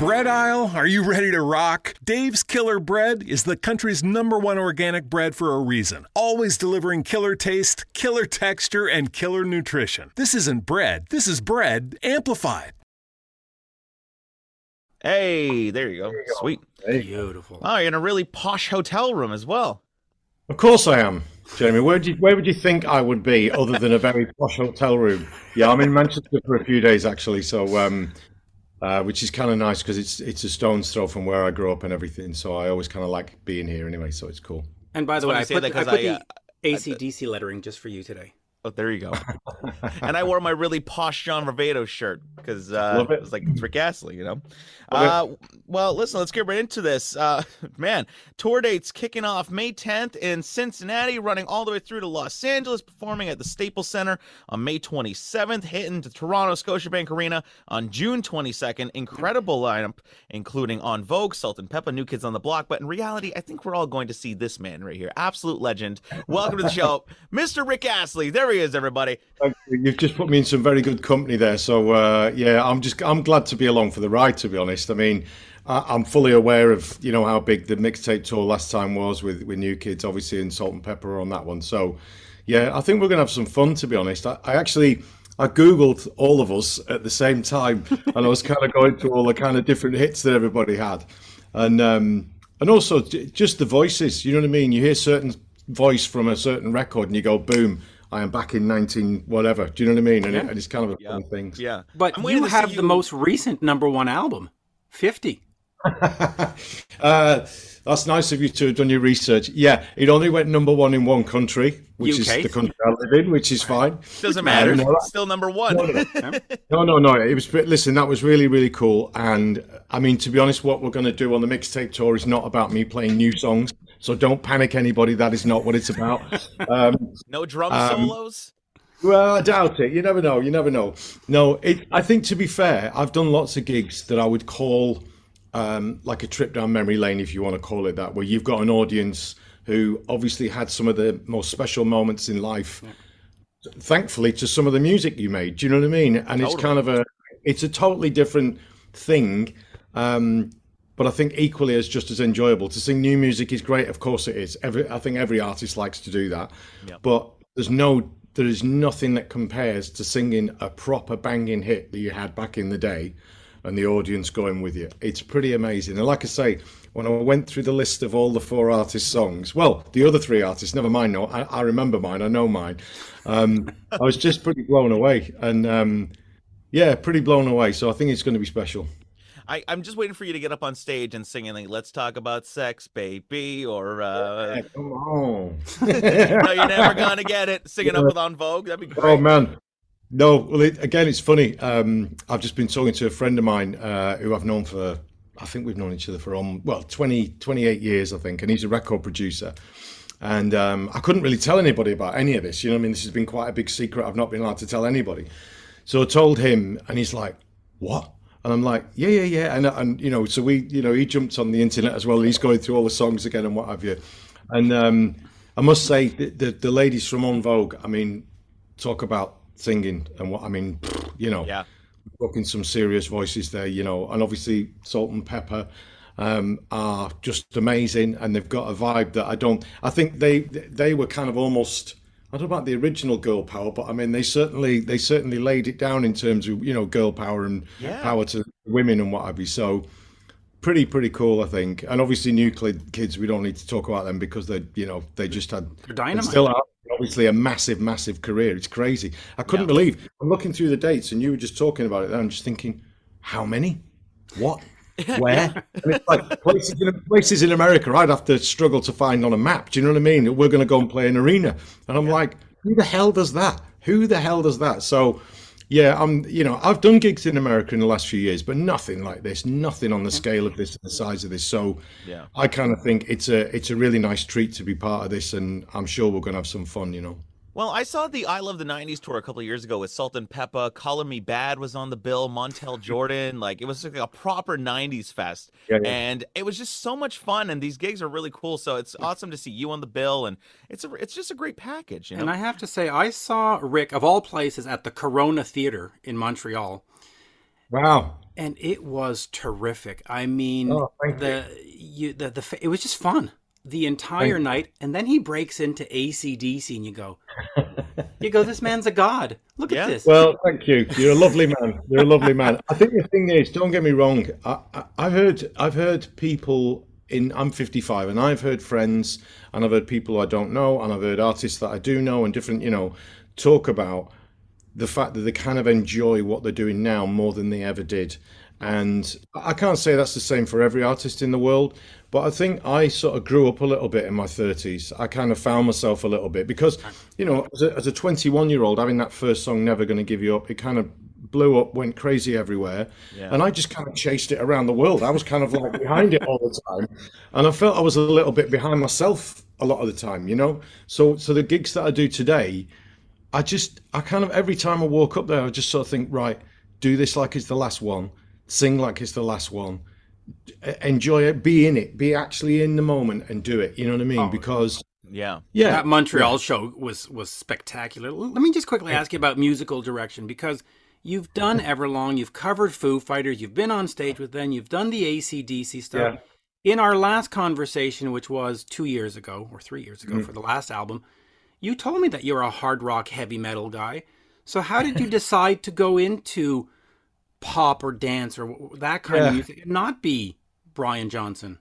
bread aisle, are you ready to rock? Dave's Killer Bread is the country's number one organic bread for a reason. Always delivering killer taste, killer texture, and killer nutrition. This isn't bread, this is bread amplified. Hey, there you go. Sweet. Beautiful. Oh, you're in a really posh hotel room as well. Of course I am, Jeremy. Where, you, where would you think I would be other than a very posh hotel room? Yeah, I'm in Manchester for a few days actually, so um, uh, which is kind of nice because it's it's a stone's throw from where I grew up and everything. So I always kind of like being here anyway. So it's cool. And by the way, I you put, that I 'cause put I, the uh, ACDC lettering just for you today. Oh, there you go. and I wore my really posh John Varvatos shirt because uh, it. it. was like it's Rick Astley, you know. Uh, well, listen, let's get right into this. Uh, man, tour dates kicking off May 10th in Cincinnati, running all the way through to Los Angeles, performing at the Staples Center on May 27th, hitting to Toronto Scotiabank Arena on June 22nd. Incredible lineup, including En Vogue, Salt-N-Pepa, New Kids on the Block. But in reality, I think we're all going to see this man right here, absolute legend. Welcome to the show, Mr. Rick Astley. There he is, everybody. You've just put me in some very good company there. So uh, yeah, I'm just I'm glad to be along for the ride. To be honest, I mean, I, I'm fully aware of you know how big the mixtape tour last time was with with New Kids, obviously, and Salt-N-Pepa on that one. So yeah, I think we're gonna have some fun. To be honest, I, I actually. I googled all of us at the same time, and I was kind of going through all the kind of different hits that everybody had, and um, and also just the voices. You know what I mean? You hear certain voice from a certain record, and you go, "Boom! I am back in 19 whatever." Do you know what I mean? And, it, and it's kind of a fun thing. Yeah. But I'm waiting you to have the most recent number one album, 50. Uh, that's nice of you to have done your research. Yeah, it only went number one in one country, which is the country I live in, which is fine. Doesn't matter. no, Still number one. No, no, no. It was listen. That was really, really cool. And I mean, to be honest, what we're going to do on the mixtape tour is not about me playing new songs. So don't panic, anybody. That is not what it's about. Um, no drum Um, solos. Well, I doubt it. You never know. You never know. No, it, I think to be fair, I've done lots of gigs that I would call um, like a trip down memory lane, if you want to call it that, where you've got an audience who obviously had some of the most special moments in life. Thankfully, to some of the music you made. Do you know what I mean? And it's kind of a, it's a totally different thing. Um, but I think equally as just as enjoyable to sing new music is great. Of course, it is. Every I think every artist likes to do that. But there's no, there is nothing that compares to singing a proper banging hit that you had back in the day, and the audience going with you. It's pretty amazing. And like I say, when I went through the list of all the four artists' songs, well, the other three artists, never mind. No, I, I remember mine. I know mine. Um, I was just pretty blown away, and um, yeah, pretty blown away. So I think it's going to be special. I, I'm just waiting for you to get up on stage and sing like "Let's Talk About Sex, Baby" or uh, Come on. "No, You're Never Gonna Get It," singing up with En Vogue. That'd be great. Oh man, no. Well, it, again, it's funny. Um, I've just been talking to a friend of mine uh, who I've known for. I think we've known each other for um, well 20, 28 years, I think, and he's a record producer. And um, I couldn't really tell anybody about any of this. You know, what I mean, this has been quite a big secret. I've not been allowed to tell anybody. So I told him, and he's like, "What?" And I'm like, "Yeah, yeah, yeah." And and you know, so we, you know, he jumped on the internet as well. He's going through all the songs again and what have you. And um, I must say, the, the the ladies from En Vogue. I mean, talk about singing and what I mean. You know, Yeah. talking some serious voices there. You know, and obviously Salt-N-Pepa um, are just amazing, and they've got a vibe that I don't. I think they they were kind of almost. I don't know about the original girl power, but I mean they certainly they certainly laid it down in terms of you know girl power and Yeah. power to women and what have you. So pretty pretty cool, I think. And obviously nuclear kids, we don't need to talk about them because they you know they just had still have obviously a massive massive career. It's crazy. I couldn't Yeah. believe. I'm looking through the dates, and you were just talking about it. there. I'm just thinking, how many? What? Where? like places in, places in America I'd have to struggle to find on a map. Do you know what I mean? We're going to go and play an arena. And I'm like, who the hell does that? Who the hell does that? So, yeah, I'm, you know, I've done gigs in America in the last few years, but nothing like this, nothing on the scale of this, and the size of this. So, Yeah. I kind of think it's a, it's a really nice treat to be part of this. And I'm sure we're going to have some fun, you know. Well, I saw the I Love the '90s tour a couple of years ago with Salt and Peppa. Color Me Badd was on the bill. Montel Jordan, like it was like a proper '90s fest, Yeah, yeah. and it was just so much fun. And these gigs are really cool, so it's awesome to see you on the bill, and it's a it's just a great package. You know, And I have to say, I saw Rick, of all places, at the Corona Theater in Montreal. Wow. and it was terrific. I mean, Oh, the you the the it was just fun the entire Thank night, and then he breaks into ACDC, and you go, you go, this man's a god. Look Yeah. at this. Well, thank you. You're a lovely man. You're a lovely man. I think the thing is, don't get me wrong. I, I, I've heard, I've heard people in. I'm 55, and I've heard friends, and I've heard people I don't know, and I've heard artists that I do know, and different, you know, talk about the fact that they kind of enjoy what they're doing now more than they ever did. And I can't say that's the same for every artist in the world, but I think I sort of grew up a little bit in my 30s. I kind of found myself a little bit because, you know, as a, as a 21 year old, having that first song, Never Gonna Give You Up, it kind of blew up, went crazy everywhere. And I just kind of chased it around the world. I was kind of like behind it all the time. And I felt I was a little bit behind myself a lot of the time, you know? So, so the gigs that I do today, I just, I kind of, every time I walk up there, I just sort of think, right, do this like it's the last one, sing like it's the last one, enjoy it, be in it, be actually in the moment and do it. You know what I mean? Oh, because, Yeah. yeah, that Montreal show was was spectacular. Let me just quickly ask you about musical direction because you've done Everlong, you've covered Foo Fighters, you've been on stage with them, you've done the ACDC stuff. In our last conversation, which was two years ago or three years ago mm-hmm. for the last album, you told me that you're a hard rock heavy metal guy. So how did you decide to go into pop or dance or that kind of music and not be Brian Johnson?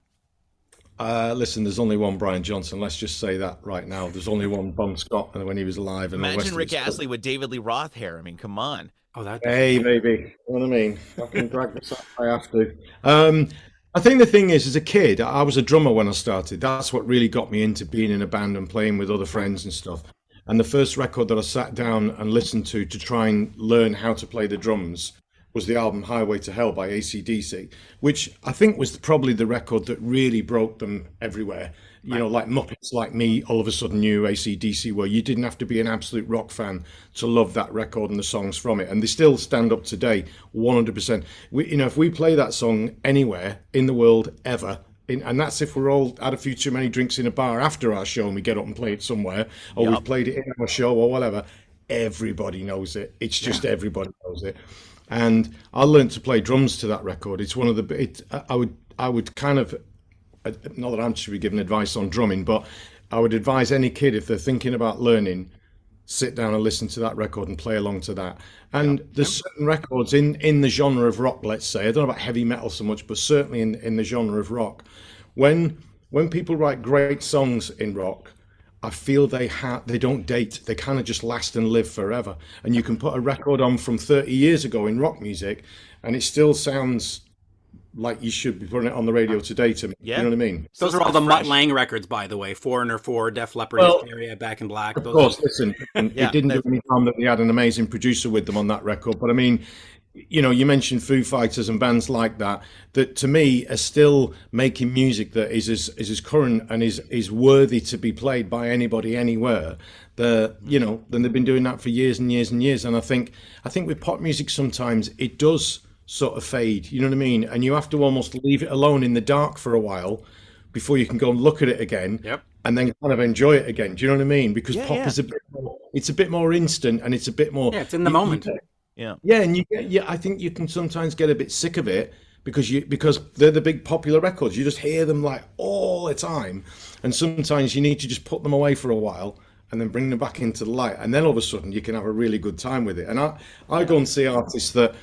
Uh, listen, there's only one Brian Johnson. Let's just say that right now. There's only one Bon Scott when he was alive. And all the rest Imagine of Rick it's- Astley with David Lee Roth hair. I mean, come on. Oh, that Hey, baby. You know what I mean? I can drag this up if I have to. Um, I think the thing is, as a kid, I was a drummer when I started. That's what really got me into being in a band and playing with other friends and stuff. And the first record that I sat down and listened to to try and learn how to play the drums was the album Highway to Hell by ACDC, which I think was probably the record that really broke them everywhere. You know, like Muppets like me all of a sudden knew ACDC were. You didn't have to be an absolute rock fan to love that record and the songs from it. And they still stand up today 100%. We, you know, if we play that song anywhere in the world ever, in, and that's if we're all had a few too many drinks in a bar after our show and we get up and play it somewhere, or we've played it in our show or whatever, everybody knows it. It's just everybody knows it. And I learned to play drums to that record. It's one of the. It, I would. I would kind of. uh, Not that I'm should be giving advice on drumming, but I would advise any kid if they're thinking about learning, sit down and listen to that record and play along to that. And there's certain records in in the genre of rock, let's say. I don't know about heavy metal so much, but certainly in in the genre of rock, when when people write great songs in rock, I feel they ha- they don't date. They kind of just last and live forever. And you can put a record on from 30 years ago in rock music, and it still sounds like you should be putting it on the radio today to me. Yeah. You know what I mean? Those Still are all the sounds Mutt. Lange records, by the way. Foreigner 4, Def Leppard, Well, Hysteria, Back in Black. Of Those course, listen, Yeah, it didn't do any harm that we had an amazing producer with them on that record. But I mean, you know, you mentioned Foo Fighters and bands like that, that to me are still making music that is as, is as current and is, is worthy to be played by anybody anywhere. The, you know, then they've been doing that for years and years and years. And I think, I think with pop music, sometimes it does sort of fade, you know what I mean? And you have to almost leave it alone in the dark for a while before you can go and look at it again Yep. and then kind of enjoy it again. Do you know what I mean? Because Yeah, pop yeah. is a bit more, it's a bit more instant and it's a bit more Yeah, it's in the you- you moment. get- Yeah. yeah, and you get yeah, I think you can sometimes get a bit sick of it because you because they're the big popular records. You just hear them like all the time, and sometimes you need to just put them away for a while and then bring them back into the light, and then all of a sudden you can have a really good time with it. And I I go and see artists that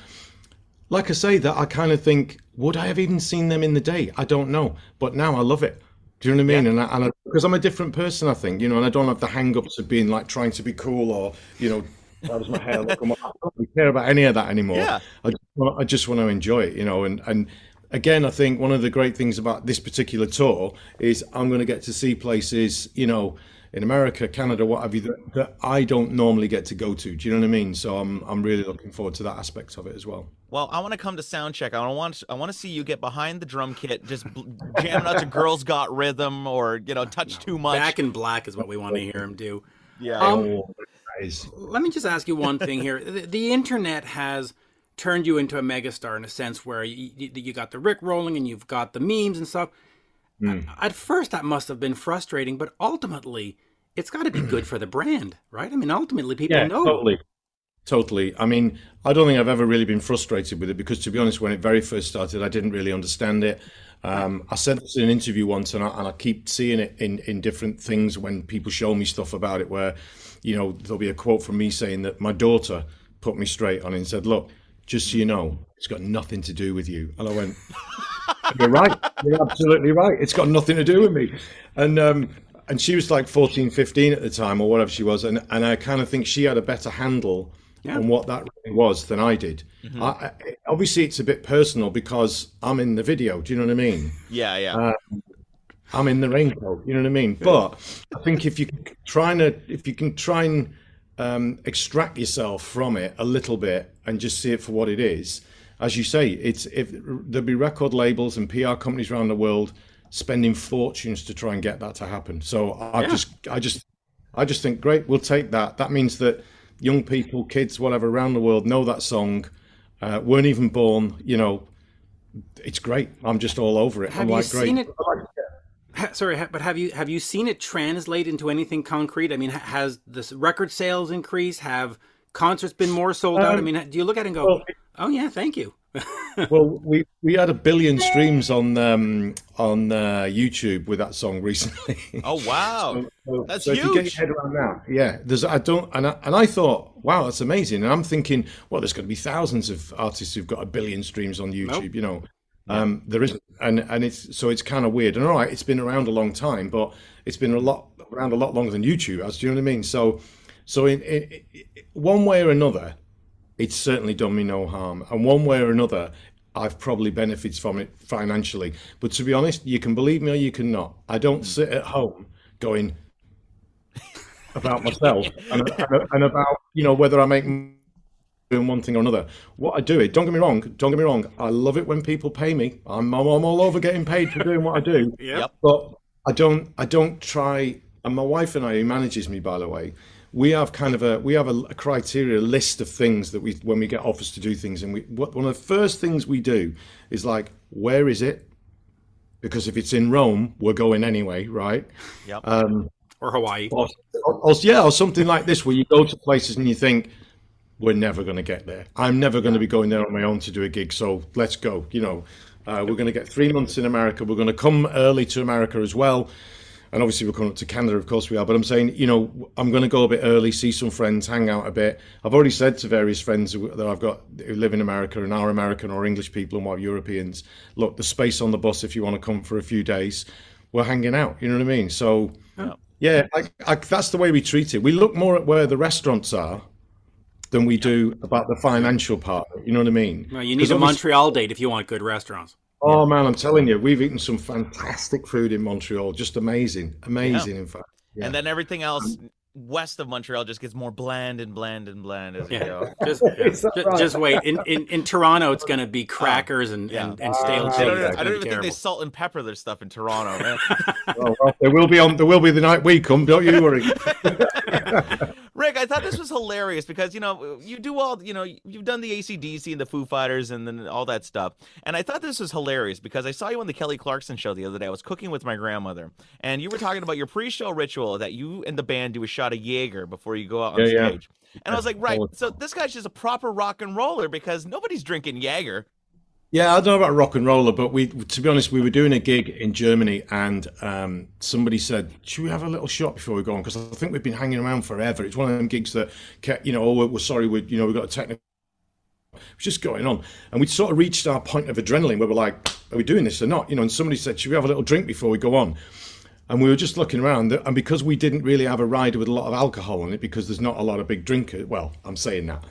like I say, that I kind of think, would I have even seen them in the day? I don't know, but now I love it. Do you know what I mean? And, I, and I, because I'm a different person, I think, you know, and I don't have the hang-ups of being like trying to be cool or, you know, how does my hair look? I don't really care about any of that anymore. Yeah. I just, want, I just want to enjoy it, you know, and and again, I think one of the great things about this particular tour is I'm going to get to see places, you know, in America, Canada, what have you, that, that I don't normally get to go to. Do you know what I mean? So I'm I'm really looking forward to that aspect of it as well. Well, I want to come to sound check. I want I want to see you get behind the drum kit, just bl- jamming out to "Girls Got Rhythm" or you know, "Touch Too Much." Back in Black is what we want to hear him do. yeah. Um, Is. Let me just ask you one thing here. The, the internet has turned you into a megastar in a sense where you, you, got the Rick rolling and you've got the memes and stuff. At first, that must have been frustrating, but ultimately, it's got to be good for the brand, right? I mean, ultimately, people Yeah, know. totally. totally. I mean, I don't think I've ever really been frustrated with it because, to be honest, when it very first started, I didn't really understand it. Um, I said this in an interview once, and I, and I keep seeing it in, in different things when people show me stuff about it, where, you know, there'll be a quote from me saying that my daughter put me straight on it and said, Look, just so you know, it's got nothing to do with you. And I went, You're right. You're absolutely right. It's got nothing to do with me. And, um, and she was like 14, 15 at the time, or whatever she was. And, and I kind of think she had a better handle yeah. on what that really was than I did. Mm-hmm. I, I, obviously, it's a bit personal because I'm in the video. Do you know what I mean? Yeah, yeah. Uh, I'm in the raincoat. You know what I mean? But I think if you trying to if you can try and um, extract yourself from it a little bit and just see it for what it is, as you say, it's if there'll be record labels and PR companies around the world spending fortunes to try and get that to happen. So I yeah. just, I just, I just think, great, we'll take that. That means that young people, kids, whatever, around the world know that song, uh, weren't even born. You know, it's great. I'm just all over it. Have I'm you like, seen great. it? Sorry, but have you have you seen it translate into anything concrete? I mean, has the record sales increased? Have concerts been more sold out? I um, mean, do you look at it and go, well, "Oh yeah, thank you"? well, we we had a billion streams on um, on uh, YouTube with that song recently. Oh wow, so, so, that's so huge! If you get your head around that, yeah. There's I don't and I, and I thought, wow, that's amazing. And I'm thinking, well, there's going to be thousands of artists who've got a billion streams on YouTube. Nope. You know, um, there isn't, and and it's so it's kind of weird. And all right, it's been around a long time, but it's been a lot around a lot longer than YouTube has. Do you know what I mean? So, so in, in, in one way or another, it's certainly done me no harm. And one way or another, I've probably benefited from it financially. But to be honest, you can believe me or you can not. I don't sit at home going about myself and, and, about you know whether I make doing one thing or another. What I do it. Don't get me wrong. Don't get me wrong. I love it when people pay me. I'm I'm, I'm all over getting paid for doing what I do. yep. But I don't I don't try. And my wife and I, who manages me, by the way, we have kind of a we have a, a, criteria list of things that we when we get offers to do things and we what, one of the first things we do is like where is it because if it's in rome we're going anyway right yeah um, or hawaii or, or, yeah or something like this where you go to places and you think we're never going to get there i'm never going to be going there on my own to do a gig so let's go you know uh, we're going to get three months in america we're going to come early to america as well and obviously we're coming up to Canada, of course we are. But I'm saying, you know, I'm going to go a bit early, see some friends, hang out a bit. I've already said to various friends that I've got who live in America and are American or English people and what Europeans, look, the space on the bus if you want to come for a few days. We're hanging out. You know what I mean? So, yeah, yeah I, I, that's the way we treat it. We look more at where the restaurants are than we do about the financial part. You know what I mean? Well, you need a Montreal date if you want good restaurants. Oh man, I'm telling you, we've eaten some fantastic food in Montreal. Just amazing, amazing. Yeah. In fact, yeah. and then everything else west of Montreal just gets more bland and bland and bland as yeah. go. Just, just, just, wait. In, in, in Toronto, it's going to be crackers and, yeah. and, and, stale uh, cheese. I don't, I don't even think they salt and pepper their stuff in Toronto, man. well, well, there will be on. There will be the night we come. Don't you worry. Rick, I thought this was hilarious because you know you do all you know you've done the ACDC and the Foo Fighters and then all that stuff, and I thought this was hilarious because I saw you on the Kelly Clarkson show the other day. I was cooking with my grandmother, and you were talking about your pre-show ritual that you and the band do a shot of Jaeger before you go out on yeah, stage. Yeah. And I was like, right, so this guy's just a proper rock and roller because nobody's drinking Jaeger. Yeah, I don't know about rock and roller, but we, to be honest, we were doing a gig in Germany, and um, somebody said, "Should we have a little shot before we go on?" Because I think we've been hanging around forever. It's one of them gigs that, kept, you know, oh, we're sorry, we, you know, we got a technical. It's just going on, and we'd sort of reached our point of adrenaline where we're like, "Are we doing this or not?" You know, and somebody said, "Should we have a little drink before we go on?" And we were just looking around, and because we didn't really have a rider with a lot of alcohol in it, because there's not a lot of big drinkers. Well, I'm saying that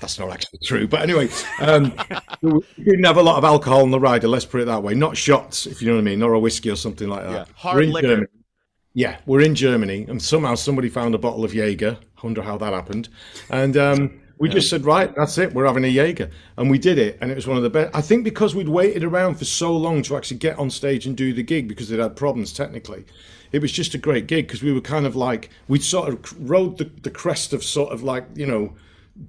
that's not actually true. But anyway, um, we didn't have a lot of alcohol on the rider. Let's put it that way. Not shots, if you know what I mean, or a whiskey or something like that. Yeah. Hard liquor. Germany. Yeah, we're in Germany, and somehow somebody found a bottle of Jaeger. I wonder how that happened. And um, we yeah. just said, right, that's it. We're having a Jaeger, and we did it, and it was one of the best. I think because we'd waited around for so long to actually get on stage and do the gig because they'd had problems technically. It was just a great gig because we were kind of like we'd sort of rode the, the crest of sort of like you know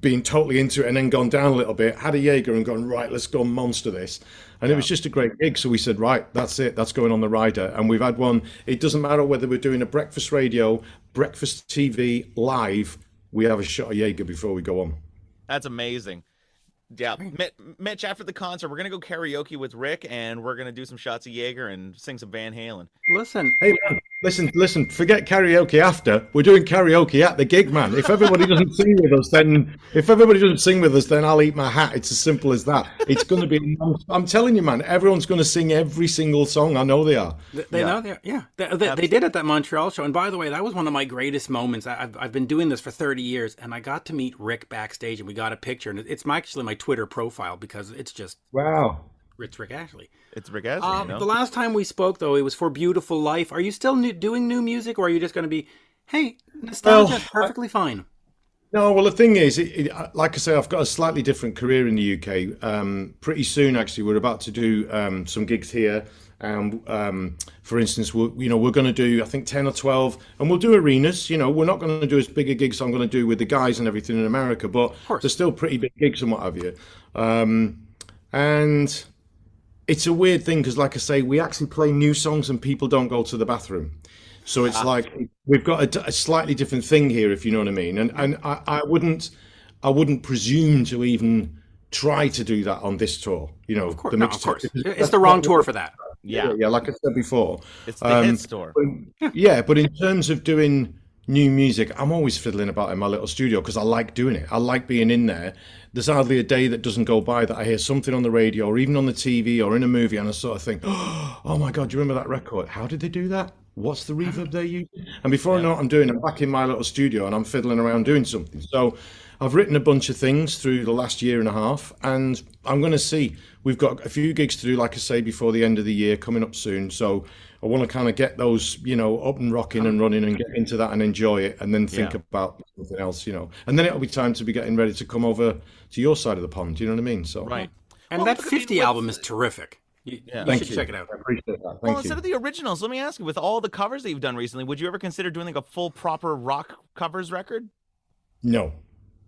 being totally into it and then gone down a little bit, had a Jaeger and gone, right, let's go monster this. And yeah. it was just a great gig. So we said, right, that's it, that's going on the rider. And we've had one, it doesn't matter whether we're doing a breakfast radio, breakfast TV, live, we have a shot of Jaeger before we go on. That's amazing. Yeah, Mitch. After the concert, we're gonna go karaoke with Rick, and we're gonna do some shots of Jaeger and sing some Van Halen. Listen, hey man, listen, listen. Forget karaoke after. We're doing karaoke at the gig, man. If everybody doesn't sing with us, then if everybody doesn't sing with us, then I'll eat my hat. It's as simple as that. It's going to be. I'm telling you, man. Everyone's going to sing every single song. I know they are. They, they yeah. know they are. Yeah, they, they, they, did at that Montreal show. And by the way, that was one of my greatest moments. I've I've been doing this for 30 years, and I got to meet Rick backstage, and we got a picture, and it's my, actually my Twitter profile because it's just wow. It's Rick Astley. It's Rick Astley. Um, you know? The last time we spoke, though, it was for Beautiful Life. Are you still new, doing new music, or are you just going to be, hey, nostalgia, well, perfectly I, fine? No, well, the thing is, it, it, like I say, I've got a slightly different career in the UK. Um, pretty soon, actually, we're about to do um, some gigs here. And um, for instance, we're, you know, we're going to do, I think, 10 or 12, and we'll do arenas. You know, we're not going to do as big a gigs I'm going to do with the guys and everything in America, but they're still pretty big gigs and what have you. Um, and it's a weird thing because, like I say, we actually play new songs and people don't go to the bathroom. So it's ah. like we've got a, a, slightly different thing here, if you know what I mean. And and I, I wouldn't I wouldn't presume to even try to do that on this tour. You know, of course, the no, of course. it's the wrong tour for that. Yeah. yeah, yeah. Like I said before, it's the um, hit store. But, yeah, but in terms of doing new music, I'm always fiddling about in my little studio because I like doing it. I like being in there there's hardly a day that doesn't go by that I hear something on the radio or even on the TV or in a movie and I sort of think, oh my God, do you remember that record? How did they do that? What's the reverb they use? And before yeah. I know what I'm doing, I'm back in my little studio and I'm fiddling around doing something. So I've written a bunch of things through the last year and a half, and I'm going to see. We've got a few gigs to do, like I say, before the end of the year coming up soon. So I want to kind of get those, you know, up and rocking and running and get into that and enjoy it, and then think yeah. about something else, you know. And then it'll be time to be getting ready to come over to your side of the pond. Do You know what I mean? So right. And well, that 50 album is terrific. You, yeah. you should you. check it out. I appreciate that. Thank well, you. instead of the originals, let me ask you: with all the covers that you've done recently, would you ever consider doing like a full, proper rock covers record? No.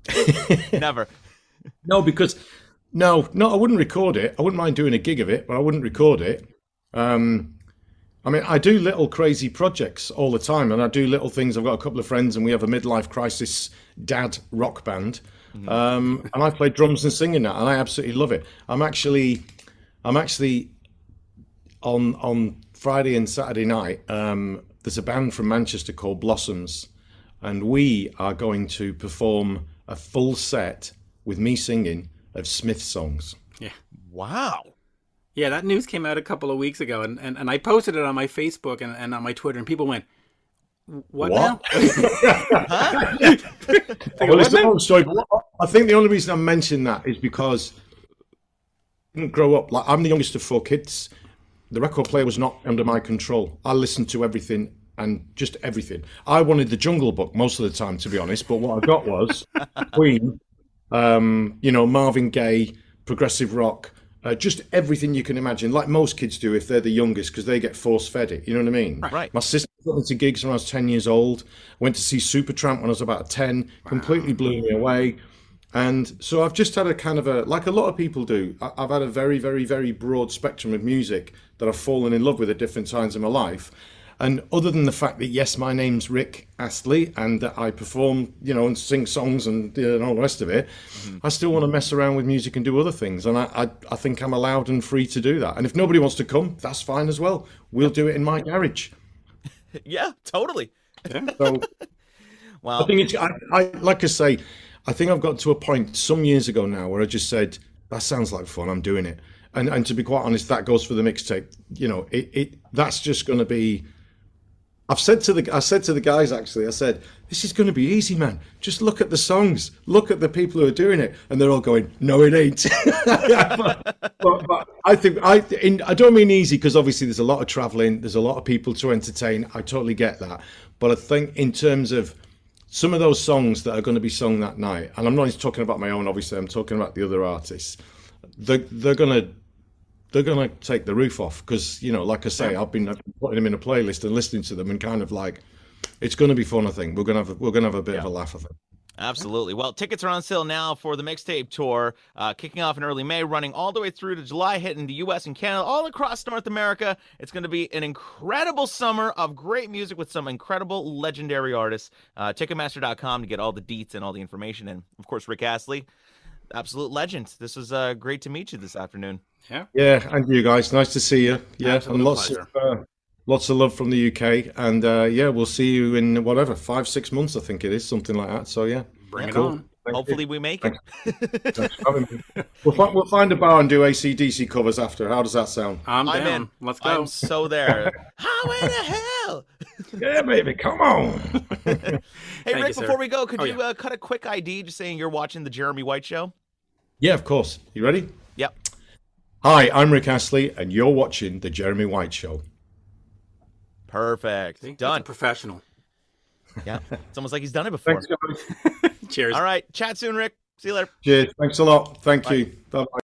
Never. No, because no, no, I wouldn't record it. I wouldn't mind doing a gig of it, but I wouldn't record it. Um, I mean, I do little crazy projects all the time, and I do little things. I've got a couple of friends, and we have a midlife crisis dad rock band, mm-hmm. um, and I play drums and sing in that, and I absolutely love it. I'm actually, I'm actually on on Friday and Saturday night. Um, there's a band from Manchester called Blossoms, and we are going to perform a full set with me singing of Smith songs. Yeah. Wow. Yeah, that news came out a couple of weeks ago, and, and, and I posted it on my Facebook and, and on my Twitter, and people went, "What, what? now?" well, it's the long story. I think the only reason I mentioned that is because I didn't grow up like I'm the youngest of four kids. The record player was not under my control. I listened to everything and just everything. I wanted the Jungle Book most of the time, to be honest, but what I got was Queen, um, you know, Marvin Gaye, progressive rock uh, just everything you can imagine, like most kids do if they're the youngest, because they get force fed it. You know what I mean? Right. My sister got into gigs when I was 10 years old. Went to see Supertramp when I was about 10. Completely blew me away. And so I've just had a kind of a, like a lot of people do, I've had a very, very, very broad spectrum of music that I've fallen in love with at different times in my life. And other than the fact that yes, my name's Rick Astley and that I perform, you know, and sing songs and, and all the rest of it, mm-hmm. I still want to mess around with music and do other things. And I, I, I, think I'm allowed and free to do that. And if nobody wants to come, that's fine as well. We'll do it in my garage. yeah, totally. Yeah. So, well, I think it's, I, I, like I say, I think I've got to a point some years ago now where I just said, that sounds like fun. I'm doing it. And, and to be quite honest, that goes for the mixtape. You know, it, it that's just going to be I've said to the I said to the guys actually, I said, this is going to be easy, man. Just look at the songs, look at the people who are doing it, and they're all going, no, it ain't. but, but, but, I think I in, I don't mean easy because obviously there's a lot of traveling, there's a lot of people to entertain. I totally get that, but I think in terms of some of those songs that are going to be sung that night, and I'm not just talking about my own, obviously, I'm talking about the other artists. They're, they're going to they're going to take the roof off because you know, like I say, I've been, I've been putting them in a playlist and listening to them and kind of like, it's going to be fun. I think we're going to have a, we're going to have a bit yeah. of a laugh. of it. Absolutely. Well, tickets are on sale now for the mixtape tour, uh, kicking off in early May, running all the way through to July, hitting the U.S. and Canada, all across North America. It's going to be an incredible summer of great music with some incredible legendary artists. Uh, Ticketmaster.com to get all the deets and all the information. And of course, Rick Astley absolute legend. This was uh, great to meet you this afternoon. Yeah. Yeah, and you guys, nice to see you. Yeah, Absolute and lots pleasure. of uh, lots of love from the UK, and uh, yeah, we'll see you in whatever five, six months, I think it is, something like that. So yeah, Bring it Cool. on. Thank you. Hopefully, we make it. Thanks for. We'll, fi- we'll find a bar and do ACDC covers after. How does that sound? I'm I'm down. in. Let's go. I'm so there. How in the hell. Yeah, baby, come on. Hey, Thank Rick, you, before we go, could Oh, you yeah. uh, cut a quick ID just saying you're watching the Jeremy White Show? yeah, of course. You ready? Yep. Hi, I'm Rick Astley, and you're watching the Jeremy White Show. Perfect. See? That's a Done. professional. Yeah. It's almost like he's done it before. Thanks, guys. Cheers. All right. Chat soon, Rick. See you later. Cheers. Thanks a lot. Thank you. Bye bye.